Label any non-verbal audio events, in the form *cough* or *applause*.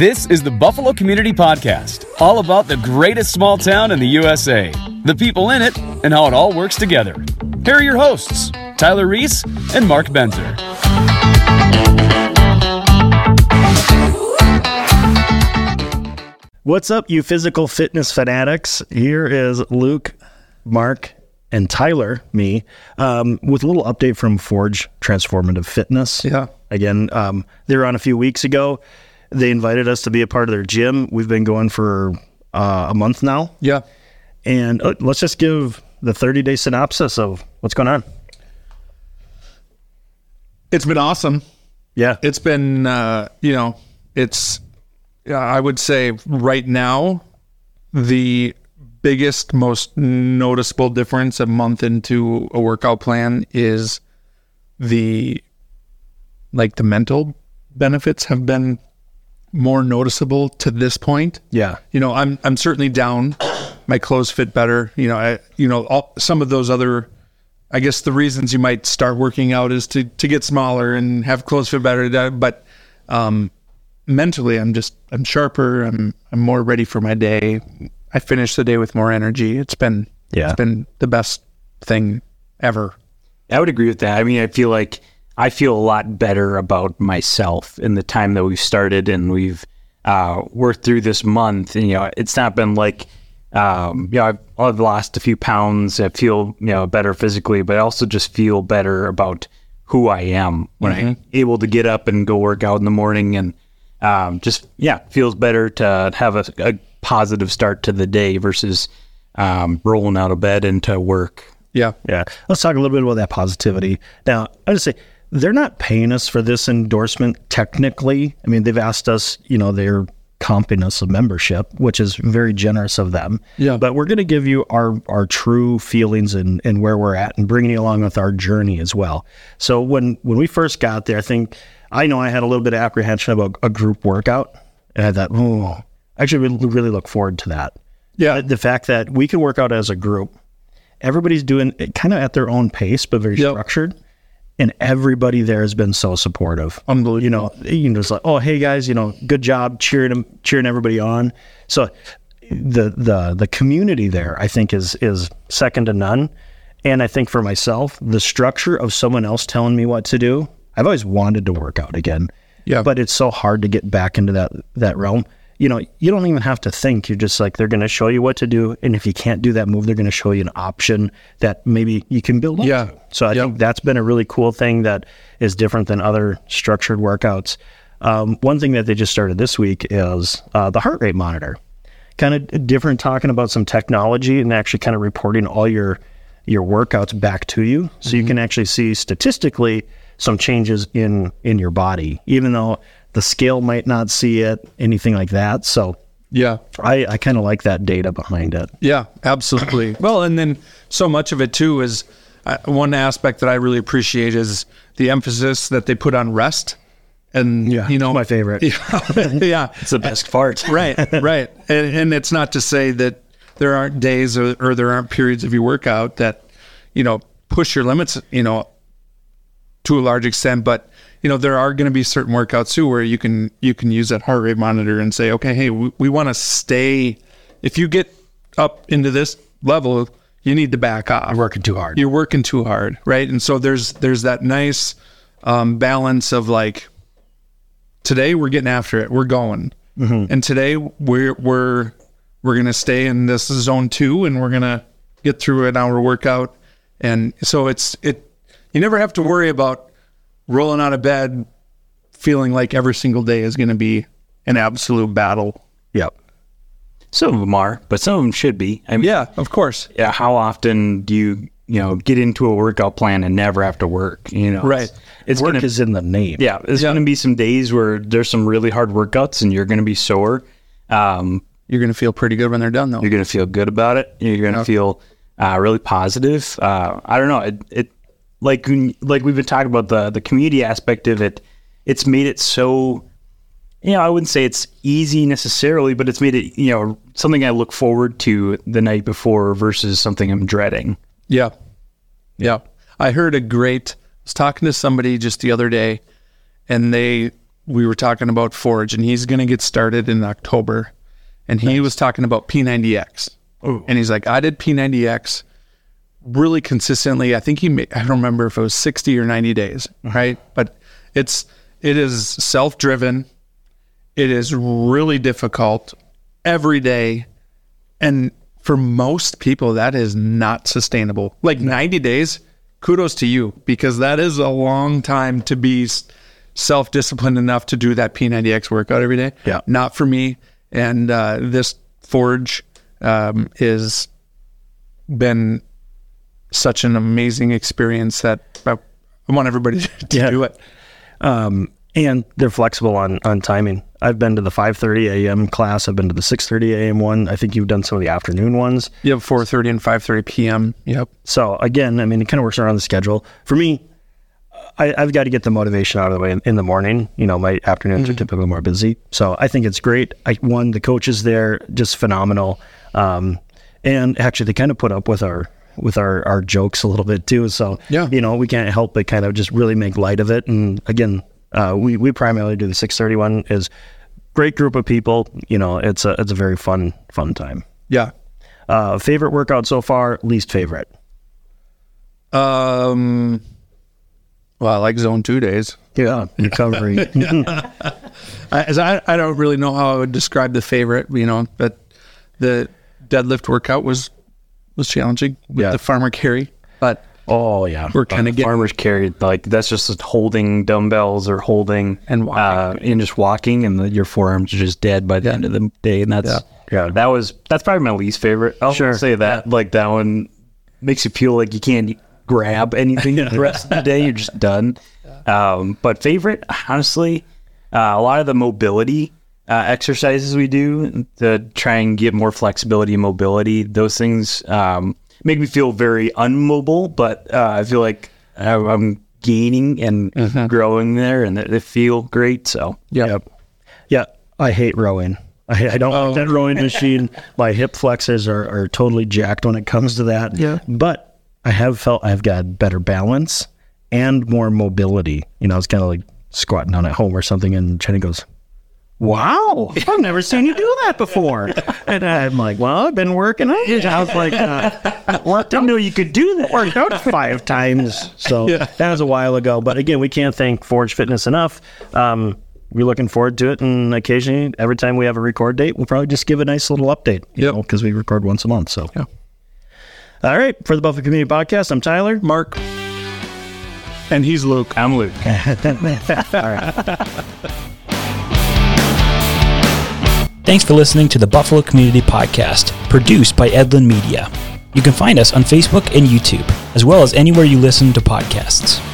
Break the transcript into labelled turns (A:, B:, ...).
A: This is the Buffalo Community Podcast, all about the greatest small town in the USA, the people in it, and how it all works together. Here are your hosts, Tyler Reese and Mark Benzer.
B: What's up, you physical fitness fanatics? Here is Luke, Mark, and Tyler, me, um, with a little update from Forge Transformative Fitness.
C: Yeah.
B: Again, um, they were on a few weeks ago. They invited us to be a part of their gym. We've been going for uh, a month now.
C: Yeah.
B: And uh, let's just give the 30 day synopsis of what's going on.
C: It's been awesome.
B: Yeah.
C: It's been, uh, you know, it's, uh, I would say right now, the biggest, most noticeable difference a month into a workout plan is the, like, the mental benefits have been more noticeable to this point.
B: Yeah.
C: you know i'm i'm certainly down my clothes fit better you know i you know all, some of those other i guess the reasons you might start working out is to to get smaller and have clothes fit better but um mentally i'm just i'm sharper i'm i'm more ready for my day i finish the day with more energy it's been
B: Yeah.
C: it's been the best thing ever
D: I would agree with that. I mean, I feel like I feel a lot better about myself in the time that we've started and we've uh, worked through this month. And, you know, it's not been like, um, you know, I've, I've lost a few pounds. I feel, you know, better physically, but I also just feel better about who I am when I'm able to get up and go work out in the morning and um, just, yeah, feels better to have a, a positive start to the day versus um, rolling out of bed into work.
C: yeah
B: Yeah. Let's talk a little bit about that positivity. Now, I just say they're not paying us for this endorsement technically. I mean, they've asked us, you know, they're comping us a membership, which is very generous of them.
C: Yeah.
B: But we're going to give you our our true feelings and, and where we're at and bringing you along with our journey as well. So when when we first got there, I think I know I had a little bit of apprehension about a group workout. And I thought, oh, actually we really look forward to that.
C: yeah
B: The fact that we can work out as a group everybody's doing it kind of at their own pace, but very
C: Yep.
B: structured. And everybody there has been so supportive.
C: Unbelievable.
B: You know, you know, just like, oh, hey guys, you know, good job cheering them, cheering everybody on. So the the the community there, I think, is is second to none. And I think for myself, the structure of someone else telling me what to do, I've always wanted to work out again.
C: Yeah.
B: But it's so hard to get back into that that realm. You know, you don't even have to think. You're just like they're going to show you what to do, and if you can't do that move, they're going to show you an option that maybe you can build. up
C: Yeah.
B: to. So I
C: Yep.
B: think that's been a really cool thing that is different than other structured workouts. Um, one thing that they just started this week is uh, the heart rate monitor. Kind of different, talking about some technology and actually kind of reporting all your your workouts back to you, so you can actually see statistically some changes in in your body, even though the scale might not see it, anything like that. So
C: yeah
B: I, I kind of like that data behind it.
C: Yeah, absolutely. *clears throat* well, and then so much of it too is uh, one aspect that I really appreciate is the emphasis that they put on rest. And yeah, you know,
B: my favorite. *laughs*
C: yeah, *laughs*
D: It's the best part. *laughs*
C: right, right. And, and it's not to say that there aren't days or, or there aren't periods of your workout that you know push your limits, you know, to a large extent. But you know, there are going to be certain workouts too where you can you can use that heart rate monitor and say, okay, hey, we, we want to stay. If you get up into this level, you need to back off.
B: Working too hard.
C: You're working too hard, right? And so there's there's that nice um, balance of like today we're getting after it, we're going, and today we're we're we're gonna stay in this zone two, and we're gonna get through an hour workout, and so it's it. You never have to worry about rolling out of bed feeling like every single day is going to be an absolute battle.
B: Yep.
D: Some of them are, but some of them should be. I mean,
C: Yeah, of course.
D: yeah, how often do you, you know, get into a workout plan and never have to work? You know,
C: Right.
D: It's, it's
B: Work
D: gonna,
B: is in the name.
D: yeah, there's
C: Yeah.
D: gonna be some days where there's some really hard workouts and you're gonna be sore. Um,
C: You're going to feel pretty good when they're done, though.
D: you're gonna feel good about it. You're gonna feel uh, really positive. Uh, I don't know. It, it like like we've been talking about the the community aspect of it. It's made it so. You know, I wouldn't say it's easy necessarily, but it's made it you know something I look forward to the night before versus something I'm dreading.
C: Yeah. Yeah. I heard a great I was talking to somebody just the other day and they we were talking about Forge, and he's going to get started in October, and he was talking about P90X, and he's like, I did P90X really consistently. I think he, made, I don't remember if it was sixty or ninety days, right? But it's it is self driven. It is really difficult every day, and for most people, that is not sustainable. Like ninety days, kudos to you because that is a long time to be self disciplined enough to do that P90X workout every day.
B: Yeah.
C: Not for me. And uh, this Forge um, is been such an amazing experience that I, I want everybody *laughs* to
B: Yeah.
C: do it.
B: Um, and they're flexible on on timing. I've been to the 5:30 a.m. class. I've been to the 6:30 a.m. one. I think you've done some of the afternoon ones.
C: You have 4:30 and 5:30 p.m. Yep.
B: So again, I mean, it kind of works around the schedule. For me, I, I've got to get the motivation out of the way in, in the morning. You know, my afternoons are typically more busy, so I think it's great. I one, the coaches there just phenomenal, um, and actually they kind of put up with our with our our jokes a little bit too. So
C: Yeah.
B: you know, we can't help but kind of just really make light of it. And again, uh, we we primarily do the six thirty one is great group of people. You know, it's a it's a very fun fun time.
C: Yeah.
B: Uh, favorite workout so far, least favorite.
C: Um. Well, I like zone two days.
B: Yeah, recovery. *laughs*
C: I, as I, I don't really know how I would describe the favorite, you know, but the deadlift workout was was challenging with
B: Yeah.
C: the farmer carry, but
B: oh yeah,
C: we're kind of getting
D: farmers carry like that's just holding dumbbells or holding
C: And walking.
D: uh, and just walking, and the, your forearms are just dead by the end of the day. And that's
C: Yeah.
B: Yeah.
D: that was that's probably my least favorite. I'll
B: Sure.
D: say that like that one makes you feel like you can't grab anything *laughs* the rest of the day. You're just done. Um, but favorite, honestly, uh, a lot of the mobility uh, exercises we do to try and get more flexibility and mobility. Those things um, make me feel very unmobile, but uh, I feel like I- I'm gaining and growing there, and they they feel great. So
C: yeah.
B: Yep. Yeah, I hate rowing. I, I don't like that rowing *laughs* machine. My hip flexors are, are totally jacked when it comes to that.
C: Yeah.
B: But I have felt I've got better balance and more mobility. You know, I was kind of like squatting down at home or something, and Jenny goes, Wow, I've never seen you do that before. And I'm like, Well, I've been working on it. I was like, uh, worked out,
D: know you could do that.
B: worked out five times. So that was a while ago. But again, we can't thank Forge Fitness enough. Um, we're looking forward to it, and occasionally, every time we have a record date, we'll probably just give a nice little update. You
C: Yep.
B: know, because we record once a month. So,
C: Yeah.
B: all right, for the Buffalo Community Podcast, I'm Tyler.
C: Mark, and he's Luke.
D: I'm Luke. *laughs*
E: Thanks for listening to the Buffalo Community Podcast, produced by Edlin Media. You can find us on Facebook and YouTube, as well as anywhere you listen to podcasts.